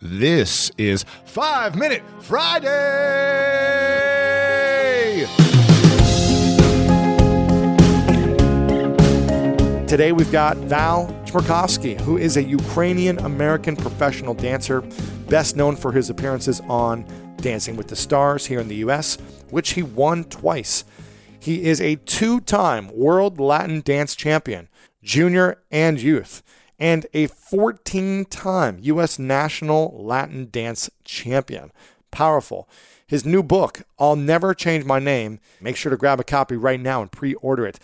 This is Five Minute Friday. Today we've got Val Chmerkovskiy, who is a Ukrainian American professional dancer, best known for his appearances on Dancing with the Stars here in the US, which he won twice. He is a two time World Latin Dance Champion, junior and youth, and a 14 time U.S. National Latin Dance Champion. Powerful. His new book, I'll Never Change My Name, make sure to grab a copy right now and pre order it.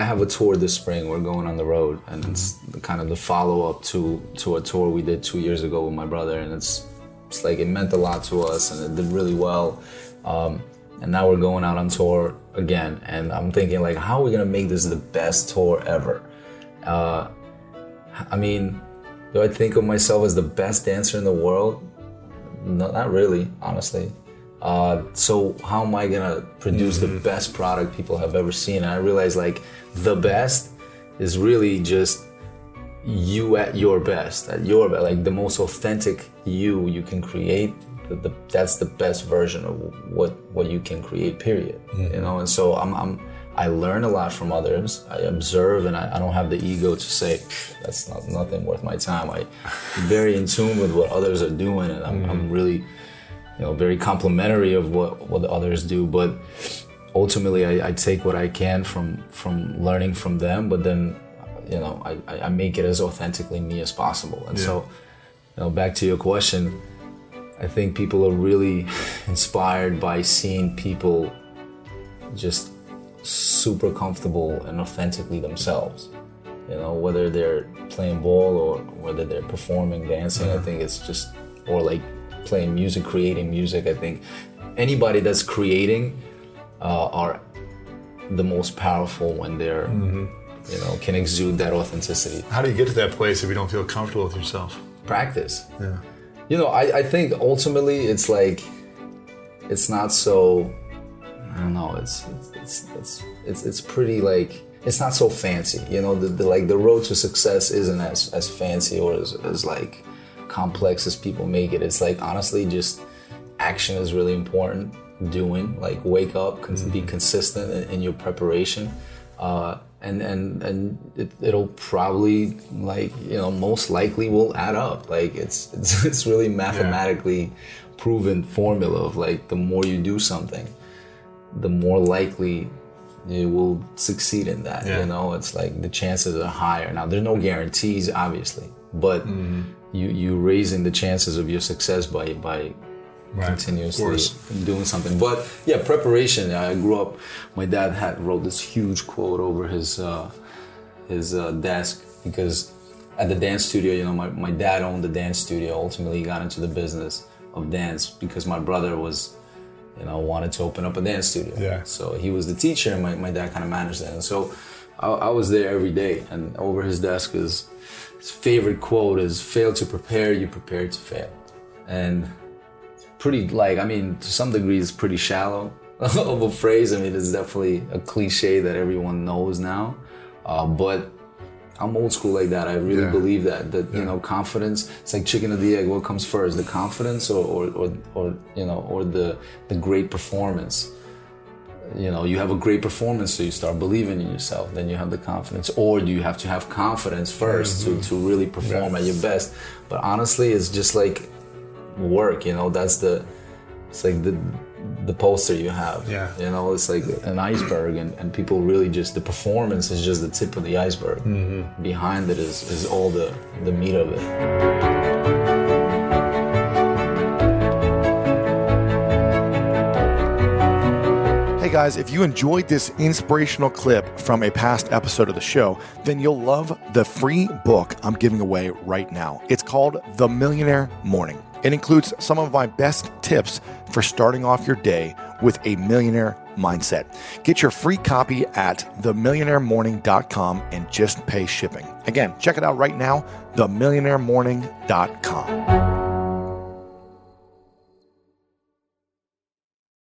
I have a tour this spring. We're going on the road, and it's kind of the follow up to to a tour we did two years ago with my brother, and it's it's like it meant a lot to us, and it did really well. Um, and now we're going out on tour again, and I'm thinking like, how are we gonna make this the best tour ever? Uh, I mean, do I think of myself as the best dancer in the world? No, not really, honestly. Uh, so how am I gonna produce mm-hmm. the best product people have ever seen? And I realized like the best is really just you at your best, at your best, like the most authentic you you can create. The, the, that's the best version of what what you can create. Period. Mm-hmm. You know, and so I'm, I'm I learn a lot from others. I observe, and I, I don't have the ego to say that's not nothing worth my time. I, am very in tune with what others are doing, and I'm, mm-hmm. I'm really you know very complimentary of what what the others do but ultimately I, I, take what I can from from learning from them but then you know I, I make it as authentically me as possible and yeah. so you know back to your question I think people are really inspired by seeing people just super comfortable and authentically themselves you know whether they're playing ball or whether they're performing dancing I think it's just or like playing music, creating music. I think anybody that's creating uh, are the most powerful when they're, mm-hmm. you know, can exude that authenticity. How do you get to that place if you don't feel comfortable with yourself? Practice. Yeah. You know, I, I think ultimately it's like, it's not so, I don't know, it's, it's, it's, it's, it's pretty like, it's not so fancy, you know. The, the, like the road to success isn't as as fancy or as, as like complex as people make it. It's like honestly, just action is really important. Doing like wake up, mm-hmm. be consistent in, in your preparation, uh, and and and it, it'll probably like you know most likely will add up. Like it's it's it's really mathematically yeah. proven formula of like the more you do something, the more likely you will succeed in that. Yeah. You know, it's like the chances are higher. Now there's no guarantees, obviously, but mm-hmm you you raising the chances of your success by by right. continuously doing something. But yeah, preparation. I grew up. My dad had wrote this huge quote over his uh, his uh, desk because at the dance studio, you know, my, my dad owned the dance studio. Ultimately, he got into the business of dance because my brother was, you know, wanted to open up a dance studio. Yeah. So he was the teacher, and my, my dad kind of managed that. And so I, I was there every day, and over his desk is his favorite quote is fail to prepare you prepare to fail and pretty like i mean to some degree it's pretty shallow of a phrase i mean it's definitely a cliche that everyone knows now uh, but i'm old school like that i really yeah. believe that that yeah. you know confidence it's like chicken or the egg what comes first the confidence or or, or, or you know or the the great performance you know you have a great performance so you start believing in yourself then you have the confidence or do you have to have confidence 1st mm-hmm. to, to really perform yes. at your best but honestly it's just like work you know that's the it's like the the poster you have yeah you know it's like an iceberg and, and people really just the performance is just the tip of the iceberg mm-hmm. behind it is is all the the meat of it Hey guys, if you enjoyed this inspirational clip from a past episode of the show, then you'll love the free book I'm giving away right now. It's called The Millionaire Morning. It includes some of my best tips for starting off your day with a millionaire mindset. Get your free copy at themillionairemorning.com and just pay shipping. Again, check it out right now, themillionairemorning.com.